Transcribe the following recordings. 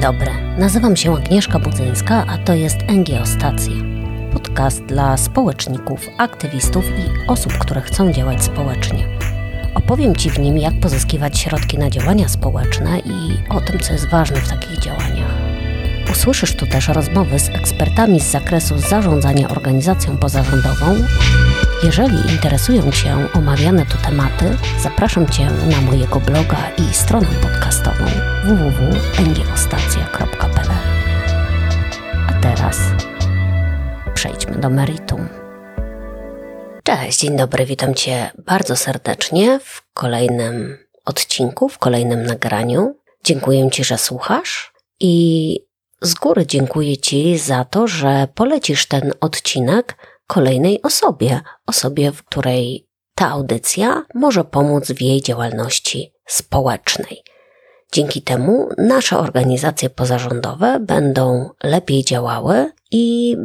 dobry, nazywam się Agnieszka Budzyńska, a to jest NGO Stacja. Podcast dla społeczników, aktywistów i osób, które chcą działać społecznie. Opowiem Ci w nim, jak pozyskiwać środki na działania społeczne i o tym, co jest ważne w takich działaniach. Usłyszysz tu też rozmowy z ekspertami z zakresu zarządzania organizacją pozarządową. Jeżeli interesują Cię omawiane tu tematy, zapraszam Cię na mojego bloga i stronę podcastową www.ngiostacja.pl A teraz przejdźmy do meritum. Cześć, dzień dobry, witam Cię bardzo serdecznie w kolejnym odcinku, w kolejnym nagraniu. Dziękuję Ci, że słuchasz i z góry dziękuję Ci za to, że polecisz ten odcinek kolejnej osobie, osobie, w której ta audycja może pomóc w jej działalności społecznej. Dzięki temu nasze organizacje pozarządowe będą lepiej działały i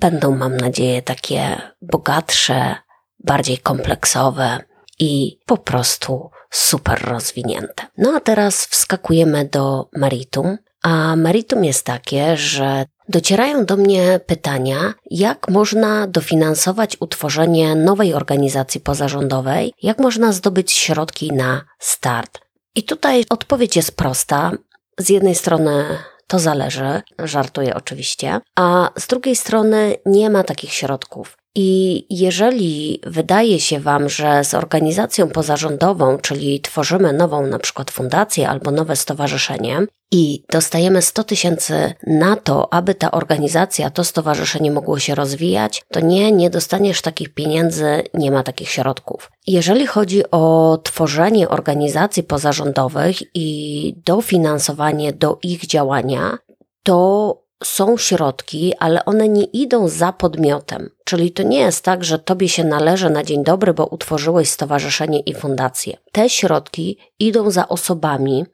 będą, mam nadzieję, takie bogatsze, bardziej kompleksowe i po prostu super rozwinięte. No a teraz wskakujemy do meritum. A meritum jest takie, że docierają do mnie pytania, jak można dofinansować utworzenie nowej organizacji pozarządowej, jak można zdobyć środki na start. I tutaj odpowiedź jest prosta. Z jednej strony to zależy, żartuję oczywiście, a z drugiej strony nie ma takich środków. I jeżeli wydaje się Wam, że z organizacją pozarządową, czyli tworzymy nową na przykład fundację albo nowe stowarzyszenie i dostajemy 100 tysięcy na to, aby ta organizacja, to stowarzyszenie mogło się rozwijać, to nie, nie dostaniesz takich pieniędzy, nie ma takich środków. Jeżeli chodzi o tworzenie organizacji pozarządowych i dofinansowanie do ich działania, to są środki, ale one nie idą za podmiotem. Czyli to nie jest tak, że tobie się należy na dzień dobry, bo utworzyłeś stowarzyszenie i fundację. Te środki idą za osobami,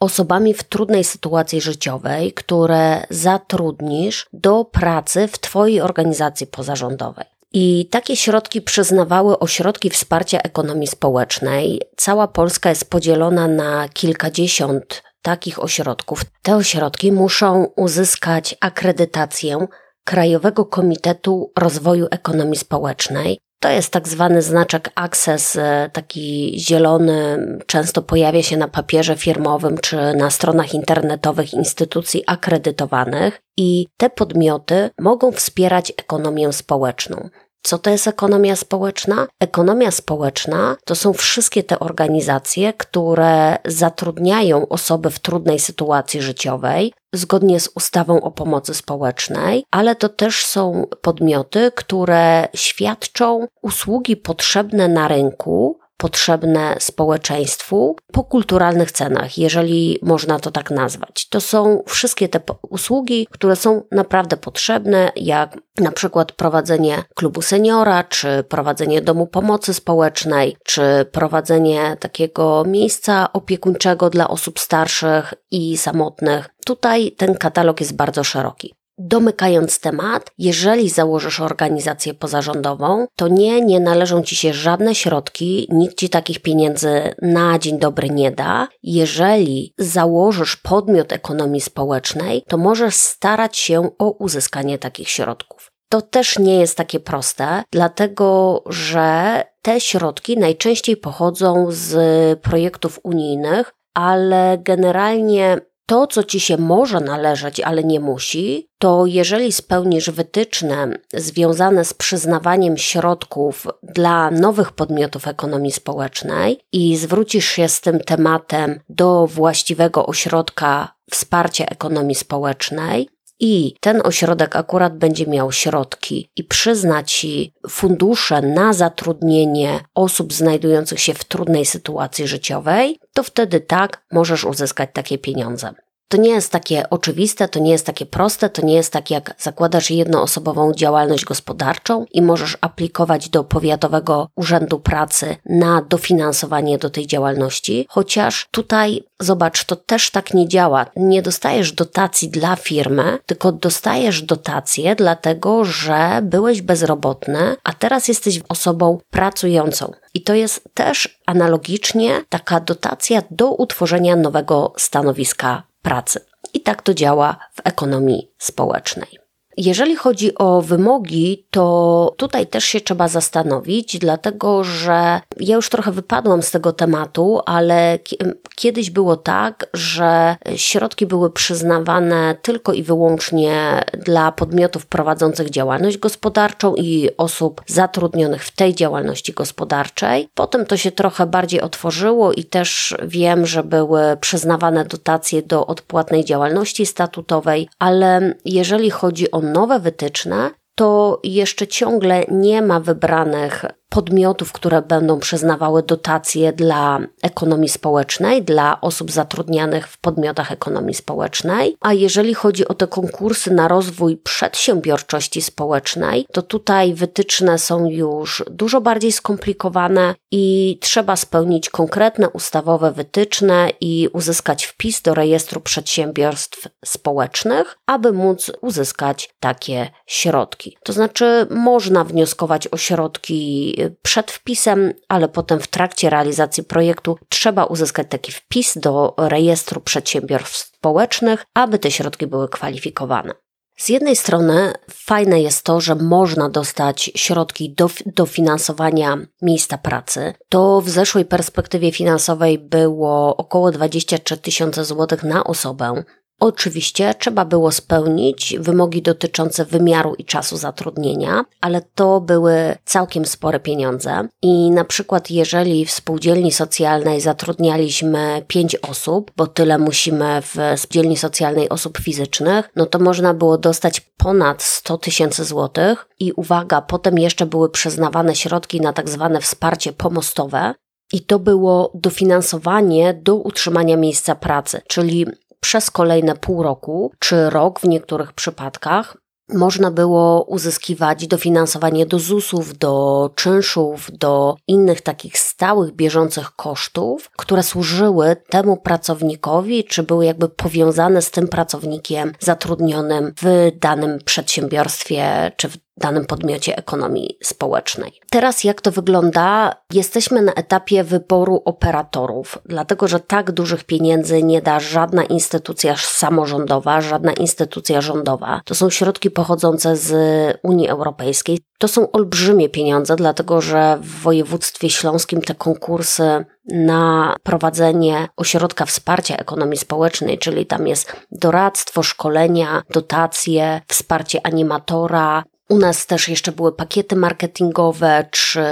osobami w trudnej sytuacji życiowej, które zatrudnisz do pracy w Twojej organizacji pozarządowej. I takie środki przyznawały ośrodki wsparcia ekonomii społecznej. Cała Polska jest podzielona na kilkadziesiąt takich ośrodków. Te ośrodki muszą uzyskać akredytację Krajowego Komitetu Rozwoju Ekonomii Społecznej. To jest tak zwany znaczek Access, e, taki zielony, często pojawia się na papierze firmowym czy na stronach internetowych instytucji akredytowanych i te podmioty mogą wspierać ekonomię społeczną. Co to jest ekonomia społeczna? Ekonomia społeczna to są wszystkie te organizacje, które zatrudniają osoby w trudnej sytuacji życiowej, zgodnie z ustawą o pomocy społecznej, ale to też są podmioty, które świadczą usługi potrzebne na rynku, potrzebne społeczeństwu po kulturalnych cenach, jeżeli można to tak nazwać. To są wszystkie te usługi, które są naprawdę potrzebne, jak na przykład prowadzenie klubu seniora, czy prowadzenie domu pomocy społecznej, czy prowadzenie takiego miejsca opiekuńczego dla osób starszych i samotnych. Tutaj ten katalog jest bardzo szeroki. Domykając temat, jeżeli założysz organizację pozarządową, to nie, nie należą ci się żadne środki, nikt ci takich pieniędzy na dzień dobry nie da. Jeżeli założysz podmiot ekonomii społecznej, to możesz starać się o uzyskanie takich środków. To też nie jest takie proste, dlatego że te środki najczęściej pochodzą z projektów unijnych, ale generalnie to, co ci się może należeć, ale nie musi, to jeżeli spełnisz wytyczne związane z przyznawaniem środków dla nowych podmiotów ekonomii społecznej i zwrócisz się z tym tematem do właściwego ośrodka wsparcia ekonomii społecznej, i ten ośrodek akurat będzie miał środki i przyzna ci fundusze na zatrudnienie osób znajdujących się w trudnej sytuacji życiowej, to wtedy tak możesz uzyskać takie pieniądze. To nie jest takie oczywiste, to nie jest takie proste, to nie jest tak jak zakładasz jednoosobową działalność gospodarczą i możesz aplikować do Powiatowego Urzędu Pracy na dofinansowanie do tej działalności, chociaż tutaj zobacz, to też tak nie działa. Nie dostajesz dotacji dla firmy, tylko dostajesz dotację dlatego, że byłeś bezrobotny, a teraz jesteś osobą pracującą. I to jest też analogicznie taka dotacja do utworzenia nowego stanowiska pracy. I tak to działa w ekonomii społecznej. Jeżeli chodzi o wymogi, to tutaj też się trzeba zastanowić, dlatego że ja już trochę wypadłam z tego tematu, ale kiedyś było tak, że środki były przyznawane tylko i wyłącznie dla podmiotów prowadzących działalność gospodarczą i osób zatrudnionych w tej działalności gospodarczej. Potem to się trochę bardziej otworzyło i też wiem, że były przyznawane dotacje do odpłatnej działalności statutowej, ale jeżeli chodzi o nowe wytyczne, to jeszcze ciągle nie ma wybranych podmiotów, które będą przyznawały dotacje dla ekonomii społecznej, dla osób zatrudnianych w podmiotach ekonomii społecznej. A jeżeli chodzi o te konkursy na rozwój przedsiębiorczości społecznej, to tutaj wytyczne są już dużo bardziej skomplikowane i trzeba spełnić konkretne ustawowe wytyczne i uzyskać wpis do rejestru przedsiębiorstw społecznych, aby móc uzyskać takie środki. To znaczy, można wnioskować o środki przed wpisem, ale potem w trakcie realizacji projektu trzeba uzyskać taki wpis do rejestru przedsiębiorstw społecznych, aby te środki były kwalifikowane. Z jednej strony fajne jest to, że można dostać środki do dofinansowania miejsca pracy. To w zeszłej perspektywie finansowej było około 23 tysiące złotych na osobę. Oczywiście trzeba było spełnić wymogi dotyczące wymiaru i czasu zatrudnienia, ale to były całkiem spore pieniądze. I na przykład, jeżeli w spółdzielni socjalnej zatrudnialiśmy pięć osób, bo tyle musimy w spółdzielni socjalnej osób fizycznych, no to można było dostać ponad 100 tysięcy złotych. I uwaga, potem jeszcze były przyznawane środki na tak zwane wsparcie pomostowe, i to było dofinansowanie do utrzymania miejsca pracy, czyli przez kolejne pół roku czy rok w niektórych przypadkach można było uzyskiwać dofinansowanie do ZUS-ów, do czynszów, do innych takich stałych, bieżących kosztów, które służyły temu pracownikowi, czy były jakby powiązane z tym pracownikiem zatrudnionym w danym przedsiębiorstwie, czy w danym podmiocie ekonomii społecznej. Teraz jak to wygląda? Jesteśmy na etapie wyboru operatorów, dlatego że tak dużych pieniędzy nie da żadna instytucja samorządowa, żadna instytucja rządowa. To są środki pochodzące z Unii Europejskiej. To są olbrzymie pieniądze, dlatego że w województwie śląskim te konkursy na prowadzenie ośrodka wsparcia ekonomii społecznej, czyli tam jest doradztwo, szkolenia, dotacje, wsparcie animatora, u nas też jeszcze były pakiety marketingowe czy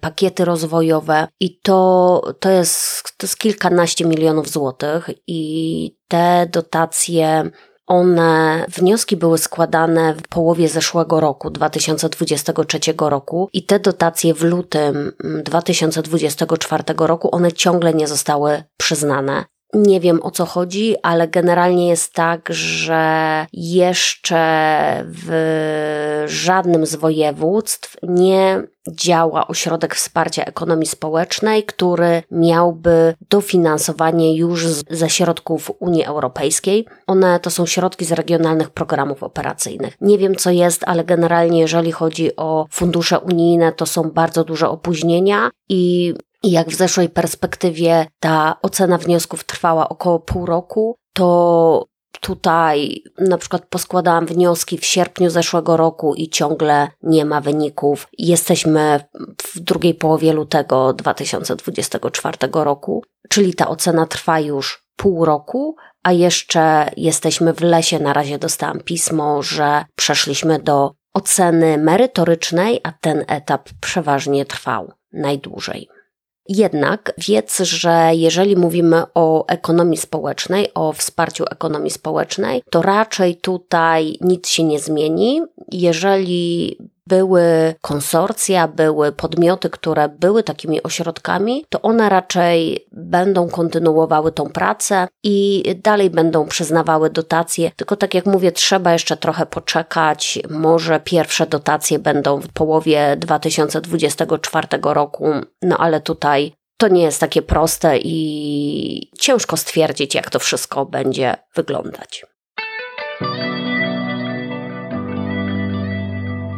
pakiety rozwojowe i to, to, jest, to jest kilkanaście milionów złotych i te dotacje one, wnioski były składane w połowie zeszłego roku, 2023 roku i te dotacje w lutym 2024 roku, one ciągle nie zostały przyznane. Nie wiem o co chodzi, ale generalnie jest tak, że jeszcze w żadnym z województw nie działa ośrodek wsparcia ekonomii społecznej, który miałby dofinansowanie już ze środków Unii Europejskiej. One to są środki z regionalnych programów operacyjnych. Nie wiem co jest, ale generalnie jeżeli chodzi o fundusze unijne, to są bardzo duże opóźnienia i i jak w zeszłej perspektywie ta ocena wniosków trwała około pół roku, to tutaj na przykład poskładałam wnioski w sierpniu zeszłego roku i ciągle nie ma wyników. Jesteśmy w drugiej połowie lutego 2024 roku, czyli ta ocena trwa już pół roku, a jeszcze jesteśmy w lesie. Na razie dostałam pismo, że przeszliśmy do oceny merytorycznej, a ten etap przeważnie trwał najdłużej. Jednak wiedz, że jeżeli mówimy o ekonomii społecznej, o wsparciu ekonomii społecznej, to raczej tutaj nic się nie zmieni. Jeżeli były konsorcja, były podmioty, które były takimi ośrodkami, to one raczej będą kontynuowały tą pracę i dalej będą przyznawały dotacje. Tylko tak jak mówię, trzeba jeszcze trochę poczekać. Może pierwsze dotacje będą w połowie 2024 roku, no ale tutaj to nie jest takie proste i ciężko stwierdzić, jak to wszystko będzie wyglądać.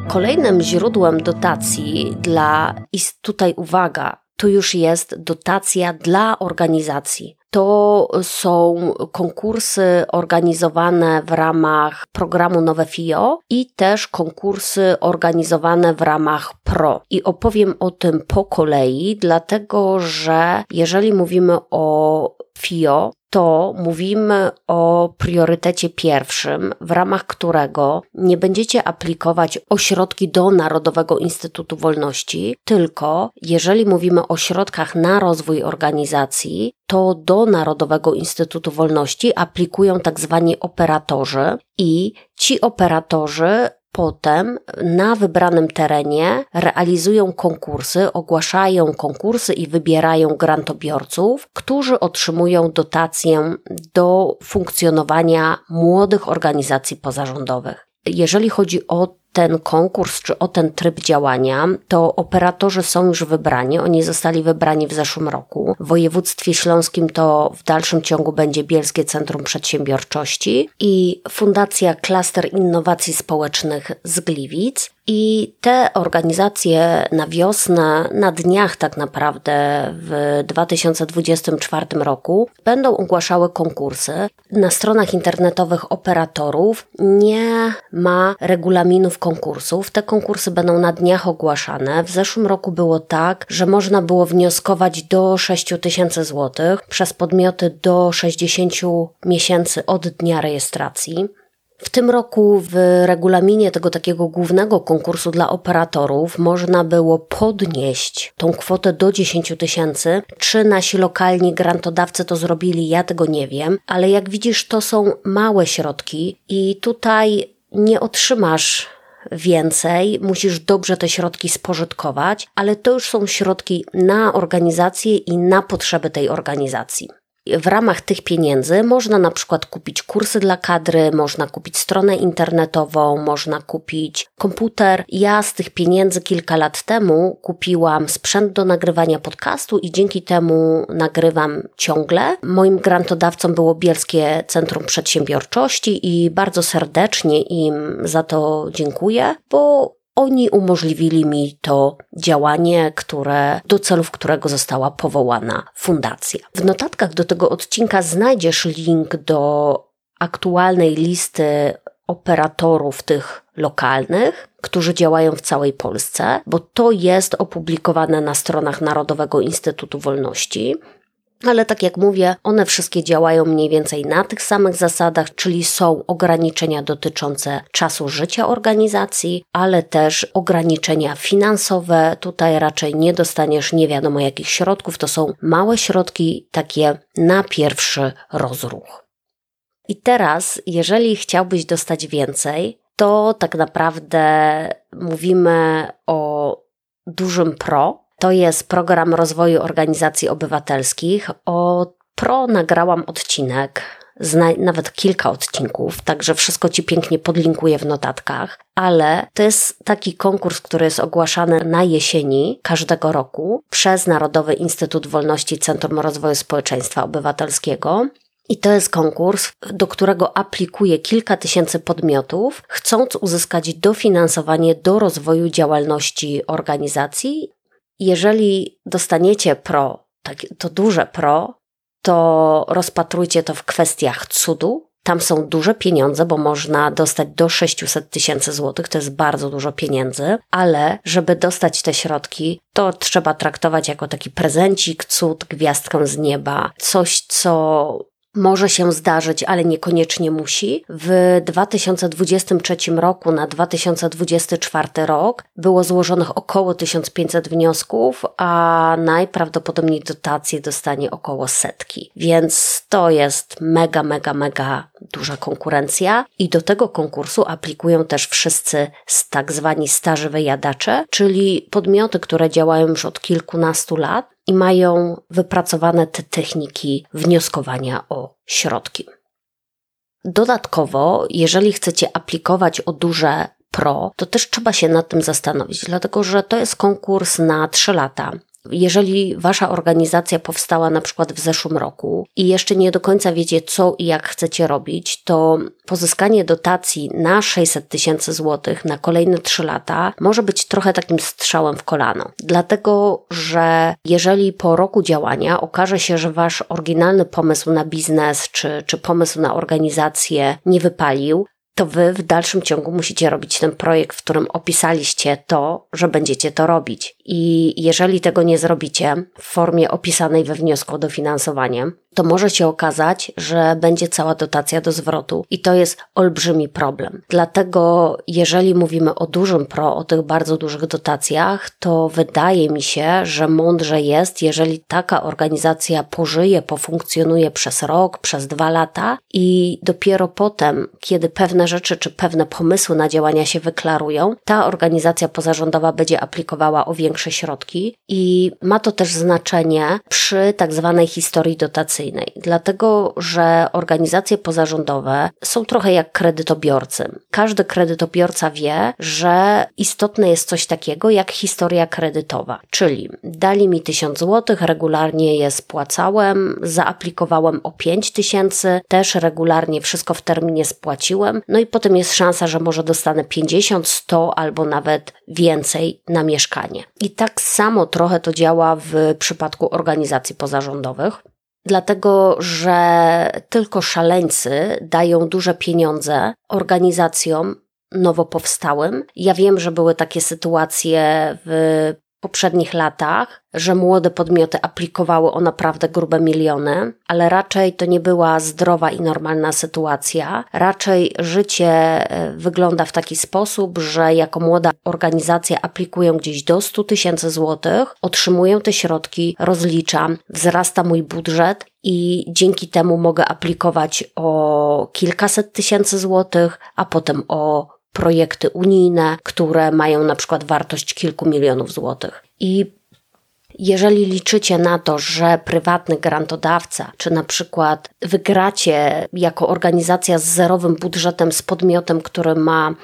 Kolejnym źródłem dotacji dla, i tutaj uwaga, tu już jest dotacja dla organizacji. to są konkursy organizowane w ramach programu Nowe FIO i też konkursy organizowane w ramach PRO. I opowiem o tym po kolei, dlatego że jeżeli mówimy o FIO, to mówimy o priorytecie pierwszym, w ramach którego nie będziecie aplikować o środki do Narodowego Instytutu Wolności, tylko jeżeli mówimy o środkach na rozwój organizacji, to do Narodowego Instytutu Wolności aplikują tak zwani operatorzy i ci operatorzy potem na wybranym terenie realizują konkursy, ogłaszają konkursy i wybierają grantobiorców, którzy otrzymują dotację do funkcjonowania młodych organizacji pozarządowych. Jeżeli chodzi o ten konkurs czy o ten tryb działania, to operatorzy są już wybrani. Oni zostali wybrani w zeszłym roku. W województwie śląskim to w dalszym ciągu będzie Bielskie Centrum Przedsiębiorczości i Fundacja Klaster Innowacji Społecznych z Gliwic. I te organizacje na wiosnę, na dniach tak naprawdę w 2024 roku będą ogłaszały konkursy. Na stronach internetowych operatorów nie ma regulaminów konkursów. Te konkursy będą na dniach ogłaszane. W zeszłym roku było tak, że można było wnioskować do 6 tysięcy złotych przez podmioty do 60 miesięcy od dnia rejestracji. W tym roku w regulaminie tego takiego głównego konkursu dla operatorów można było podnieść tą kwotę do 10 tysięcy. Czy nasi lokalni grantodawcy to zrobili, ja tego nie wiem, ale jak widzisz, to są małe środki i tutaj nie otrzymasz więcej, musisz dobrze te środki spożytkować, ale to już są środki na organizację i na potrzeby tej organizacji w ramach tych pieniędzy można na przykład kupić kursy dla kadry, można kupić stronę internetową, można kupić komputer. Ja z tych pieniędzy kilka lat temu kupiłam sprzęt do nagrywania podcastu i dzięki temu nagrywam ciągle. Moim grantodawcą było Bielskie Centrum Przedsiębiorczości i bardzo serdecznie im za to dziękuję, bo oni umożliwili mi to działanie, które, do celów którego została powołana fundacja. W notatkach do tego odcinka znajdziesz link do aktualnej listy operatorów tych lokalnych, którzy działają w całej Polsce, bo to jest opublikowane na stronach Narodowego Instytutu Wolności. Ale tak jak mówię, one wszystkie działają mniej więcej na tych samych zasadach, czyli są ograniczenia dotyczące czasu życia organizacji, ale też ograniczenia finansowe. Tutaj raczej nie dostaniesz nie wiadomo jakich środków, to są małe środki takie na pierwszy rozruch. I teraz, jeżeli chciałbyś dostać więcej, to tak naprawdę mówimy o dużym pro, to jest program rozwoju organizacji obywatelskich. O PRO nagrałam odcinek, nawet kilka odcinków, także wszystko Ci pięknie podlinkuję w notatkach, ale to jest taki konkurs, który jest ogłaszany na jesieni każdego roku przez Narodowy Instytut Wolności Centrum Rozwoju Społeczeństwa Obywatelskiego. I to jest konkurs, do którego aplikuje kilka tysięcy podmiotów, chcąc uzyskać dofinansowanie do rozwoju działalności organizacji jeżeli dostaniecie pro, tak, to duże pro, to rozpatrujcie to w kwestiach cudu. Tam są duże pieniądze, bo można dostać do 600 tysięcy złotych, to jest bardzo dużo pieniędzy, ale żeby dostać te środki, to trzeba traktować jako taki prezencik, cud, gwiazdkę z nieba, coś, co może się zdarzyć, ale niekoniecznie musi. W 2023 roku na 2024 rok było złożonych około 1500 wniosków, a najprawdopodobniej dotacje dostanie około setki. Więc to jest mega, mega, mega duża konkurencja i do tego konkursu aplikują też wszyscy tak zwani starzy wyjadacze, czyli podmioty, które działają już od kilkunastu lat i mają wypracowane te techniki wnioskowania o środki. Dodatkowo, jeżeli chcecie aplikować o duże pro, to też trzeba się nad tym zastanowić, dlatego że to jest konkurs na 3 lata. Jeżeli wasza organizacja powstała na przykład w zeszłym roku i jeszcze nie do końca wiecie, co i jak chcecie robić, to pozyskanie dotacji na 600 tysięcy złotych na kolejne 3 lata może być trochę takim strzałem w kolano. Dlatego, że jeżeli po roku działania okaże się, że wasz oryginalny pomysł na biznes czy, czy pomysł na organizację nie wypalił, to wy w dalszym ciągu musicie robić ten projekt, w którym opisaliście to, że będziecie to robić. I jeżeli tego nie zrobicie w formie opisanej we wniosku o dofinansowanie, to może się okazać, że będzie cała dotacja do zwrotu i to jest olbrzymi problem. Dlatego, jeżeli mówimy o dużym pro, o tych bardzo dużych dotacjach, to wydaje mi się, że mądrze jest, jeżeli taka organizacja pożyje, pofunkcjonuje przez rok, przez dwa lata i dopiero potem, kiedy pewne rzeczy czy pewne pomysły na działania się wyklarują, ta organizacja pozarządowa będzie aplikowała o większe środki i ma to też znaczenie przy tak zwanej historii dotacyjnej dlatego że organizacje pozarządowe są trochę jak kredytobiorcy. Każdy kredytobiorca wie, że istotne jest coś takiego jak historia kredytowa, czyli dali mi 1000 zł, regularnie je spłacałem, zaaplikowałem o 5000, też regularnie wszystko w terminie spłaciłem, no i potem jest szansa, że może dostanę 50, 100 albo nawet więcej na mieszkanie. I tak samo trochę to działa w przypadku organizacji pozarządowych dlatego że tylko szaleńcy dają duże pieniądze organizacjom nowo powstałym. Ja wiem, że były takie sytuacje w poprzednich latach, że młode podmioty aplikowały o naprawdę grube miliony, ale raczej to nie była zdrowa i normalna sytuacja. Raczej życie e, wygląda w taki sposób, że jako młoda organizacja aplikują gdzieś do 100 tysięcy złotych, otrzymuję te środki, rozliczam, wzrasta mój budżet i dzięki temu mogę aplikować o kilkaset tysięcy złotych, a potem o projekty unijne, które mają na przykład wartość kilku milionów złotych. I jeżeli liczycie na to, że prywatny grantodawca, czy na przykład wygracie jako organizacja z zerowym budżetem z podmiotem, który ma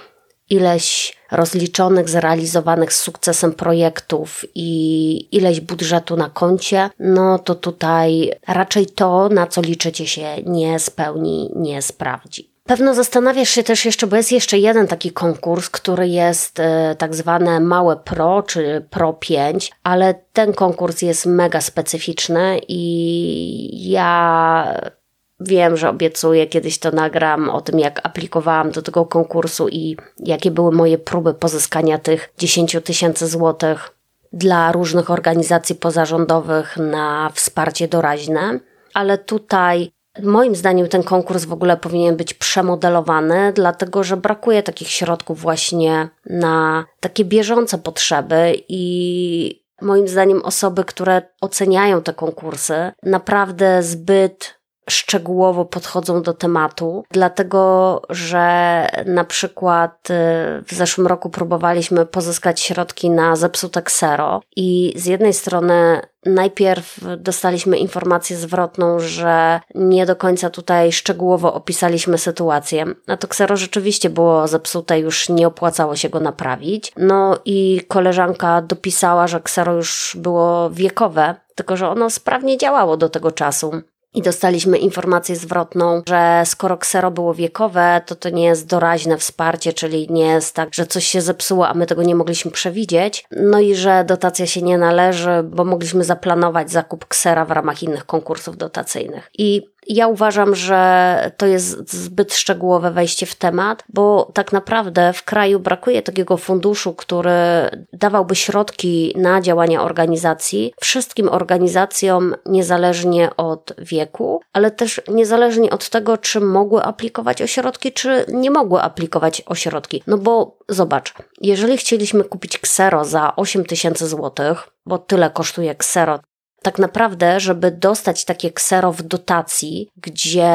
ileś rozliczonych, zrealizowanych z sukcesem projektów i ileś budżetu na koncie, no to tutaj raczej to, na co liczycie się, nie spełni, nie sprawdzi. Pewno zastanawiasz się też jeszcze, bo jest jeszcze jeden taki konkurs, który jest e, tak zwane małe pro, czy pro 5, ale ten konkurs jest mega specyficzny i ja wiem, że obiecuję, kiedyś to nagram o tym, jak aplikowałam do tego konkursu i jakie były moje próby pozyskania tych 10 tysięcy złotych dla różnych organizacji pozarządowych na wsparcie doraźne. Ale tutaj Moim zdaniem ten konkurs w ogóle powinien być przemodelowany, dlatego że brakuje takich środków właśnie na takie bieżące potrzeby i moim zdaniem osoby, które oceniają te konkursy, naprawdę zbyt szczegółowo podchodzą do tematu, dlatego że na przykład y, w zeszłym roku próbowaliśmy pozyskać środki na zepsute ksero i z jednej strony Najpierw dostaliśmy informację zwrotną, że nie do końca tutaj szczegółowo opisaliśmy sytuację. A to ksero rzeczywiście było zepsute, już nie opłacało się go naprawić. No i koleżanka dopisała, że ksero już było wiekowe, tylko że ono sprawnie działało do tego czasu. I dostaliśmy informację zwrotną, że skoro ksero było wiekowe, to to nie jest doraźne wsparcie, czyli nie jest tak, że coś się zepsuło, a my tego nie mogliśmy przewidzieć. No i że dotacja się nie należy, bo mogliśmy zaplanować zakup ksera w ramach innych konkursów dotacyjnych. I ja uważam, że to jest zbyt szczegółowe wejście w temat, bo tak naprawdę w kraju brakuje takiego funduszu, który dawałby środki na działania organizacji wszystkim organizacjom, niezależnie od wieku, ale też niezależnie od tego, czy mogły aplikować o środki, czy nie mogły aplikować o środki. No bo zobacz, jeżeli chcieliśmy kupić ksero za 8 tysięcy złotych, bo tyle kosztuje ksero tak naprawdę, żeby dostać takie ksero w dotacji, gdzie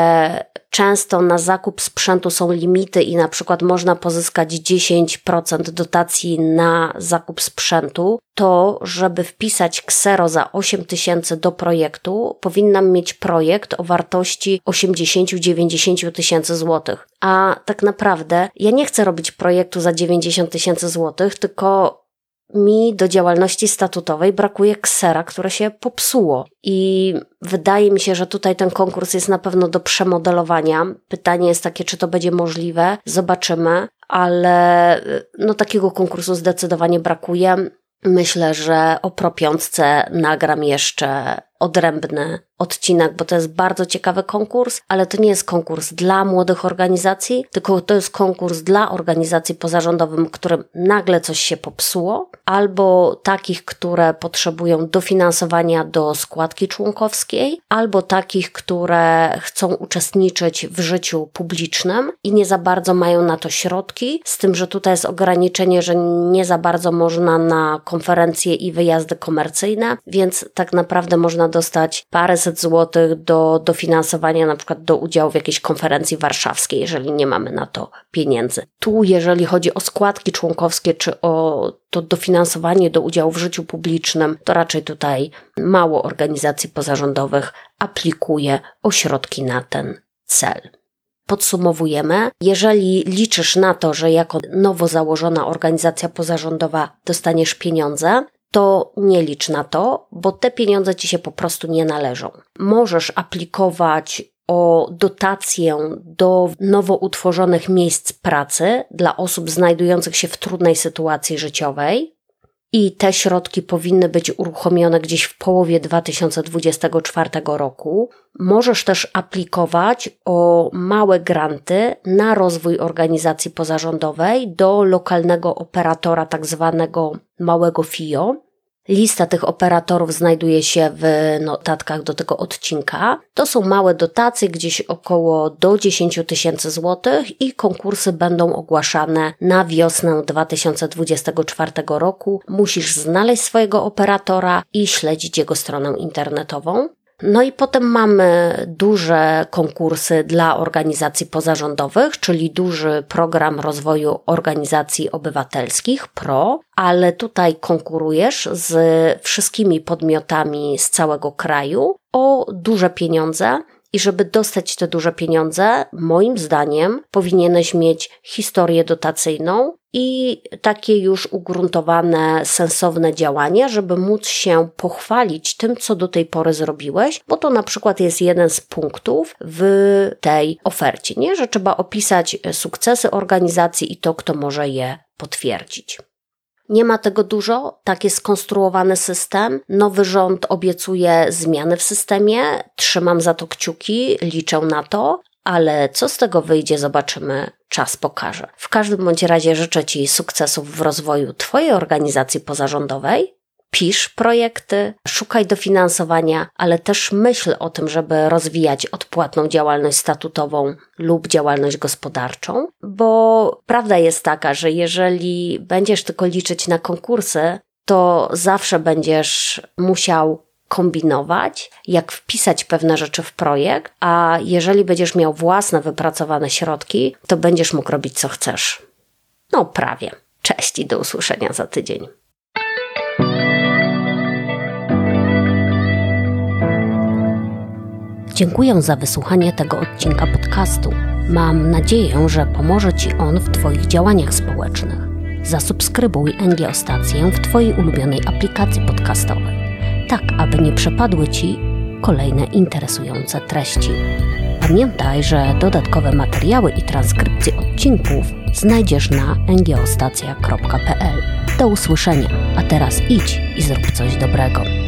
często na zakup sprzętu są limity i na przykład można pozyskać 10% dotacji na zakup sprzętu, to żeby wpisać ksero za 8 tysięcy do projektu, powinnam mieć projekt o wartości 80-90 tysięcy złotych. A tak naprawdę ja nie chcę robić projektu za 90 tysięcy złotych, tylko mi do działalności statutowej brakuje ksera, które się popsuło. I wydaje mi się, że tutaj ten konkurs jest na pewno do przemodelowania. Pytanie jest takie, czy to będzie możliwe. Zobaczymy, ale no takiego konkursu zdecydowanie brakuje. Myślę, że o propiątce nagram jeszcze odrębny odcinek, bo to jest bardzo ciekawy konkurs, ale to nie jest konkurs dla młodych organizacji, tylko to jest konkurs dla organizacji pozarządowych, którym nagle coś się popsuło, albo takich, które potrzebują dofinansowania do składki członkowskiej, albo takich, które chcą uczestniczyć w życiu publicznym i nie za bardzo mają na to środki, z tym, że tutaj jest ograniczenie, że nie za bardzo można na konferencje i wyjazdy komercyjne, więc tak naprawdę można dostać paręset złotych do dofinansowania, na przykład do udziału w jakiejś konferencji warszawskiej, jeżeli nie mamy na to pieniędzy. Tu, jeżeli chodzi o składki członkowskie czy o to dofinansowanie do udziału w życiu publicznym, to raczej tutaj mało organizacji pozarządowych aplikuje ośrodki na ten cel. Podsumowujemy, jeżeli liczysz na to, że jako nowo założona organizacja pozarządowa dostaniesz pieniądze, to nie licz na to, bo te pieniądze ci się po prostu nie należą. Możesz aplikować o dotację do nowo utworzonych miejsc pracy dla osób znajdujących się w trudnej sytuacji życiowej. I te środki powinny być uruchomione gdzieś w połowie 2024 roku. Możesz też aplikować o małe granty na rozwój organizacji pozarządowej do lokalnego operatora, tak zwanego małego FIO. Lista tych operatorów znajduje się w notatkach do tego odcinka. To są małe dotacje, gdzieś około do 10 tysięcy złotych i konkursy będą ogłaszane na wiosnę 2024 roku. Musisz znaleźć swojego operatora i śledzić jego stronę internetową. No i potem mamy duże konkursy dla organizacji pozarządowych, czyli duży program rozwoju organizacji obywatelskich PRO, ale tutaj konkurujesz z wszystkimi podmiotami z całego kraju o duże pieniądze i żeby dostać te duże pieniądze, moim zdaniem, powinieneś mieć historię dotacyjną i takie już ugruntowane, sensowne działania, żeby móc się pochwalić tym, co do tej pory zrobiłeś, bo to na przykład jest jeden z punktów w tej ofercie, nie? że trzeba opisać sukcesy organizacji i to, kto może je potwierdzić. Nie ma tego dużo, tak jest skonstruowany system. Nowy rząd obiecuje zmiany w systemie, trzymam za to kciuki, liczę na to, ale co z tego wyjdzie, zobaczymy, czas pokaże. W każdym bądź razie życzę Ci sukcesów w rozwoju Twojej organizacji pozarządowej pisz projekty, szukaj dofinansowania, ale też myśl o tym, żeby rozwijać odpłatną działalność statutową lub działalność gospodarczą, bo prawda jest taka, że jeżeli będziesz tylko liczyć na konkursy, to zawsze będziesz musiał kombinować, jak wpisać pewne rzeczy w projekt, a jeżeli będziesz miał własne wypracowane środki, to będziesz mógł robić co chcesz. No, prawie. Cześć i do usłyszenia za tydzień. Dziękuję za wysłuchanie tego odcinka podcastu. Mam nadzieję, że pomoże Ci on w Twoich działaniach społecznych. Zasubskrybuj NGO-stację w Twojej ulubionej aplikacji podcastowej, tak aby nie przepadły Ci kolejne interesujące treści. Pamiętaj, że dodatkowe materiały i transkrypcje odcinków znajdziesz na ngostacja.pl. Do usłyszenia, a teraz idź i zrób coś dobrego.